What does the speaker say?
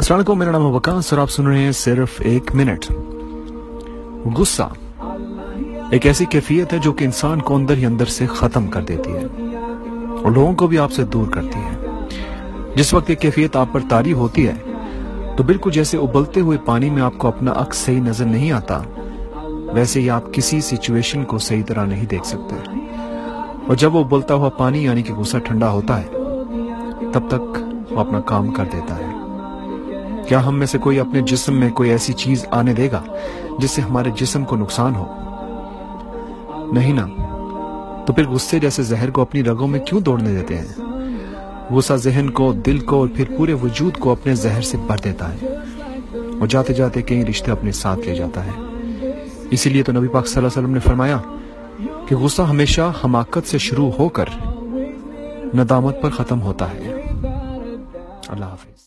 السلام علیکم، میرا نام ہے وکاس اور آپ سن رہے ہیں صرف ایک منٹ۔ غصہ ایک ایسی کیفیت ہے جو کہ انسان کو اندر ہی اندر سے ختم کر دیتی ہے اور لوگوں کو بھی آپ سے دور کرتی ہے۔ جس وقت یہ کیفیت آپ پر تاری ہوتی ہے، تو بالکل جیسے ابلتے ہوئے پانی میں آپ کو اپنا عکس صحیح نظر نہیں آتا، ویسے ہی آپ کسی سچویشن کو صحیح طرح نہیں دیکھ سکتے۔ اور جب وہ ابلتا ہوا پانی یعنی کہ غصہ ٹھنڈا ہوتا ہے، تب تک وہ اپنا کام کر دیتا ہے۔ کیا ہم میں سے کوئی اپنے جسم میں کوئی ایسی چیز آنے دے گا جس سے ہمارے جسم کو نقصان ہو؟ نہیں نا۔ تو پھر غصے جیسے زہر کو اپنی رگوں میں کیوں دوڑنے دیتے ہیں؟ غصہ ذہن کو، دل کو اور پھر پورے وجود کو اپنے زہر سے بھر دیتا ہے۔ اور جاتے جاتے کئی رشتے اپنے ساتھ لے جاتا ہے۔ اسی لیے تو نبی پاک صلی اللہ علیہ وسلم نے فرمایا کہ غصہ ہمیشہ حماقت سے شروع ہو کر ندامت پر ختم ہوتا ہے۔ اللہ حافظ۔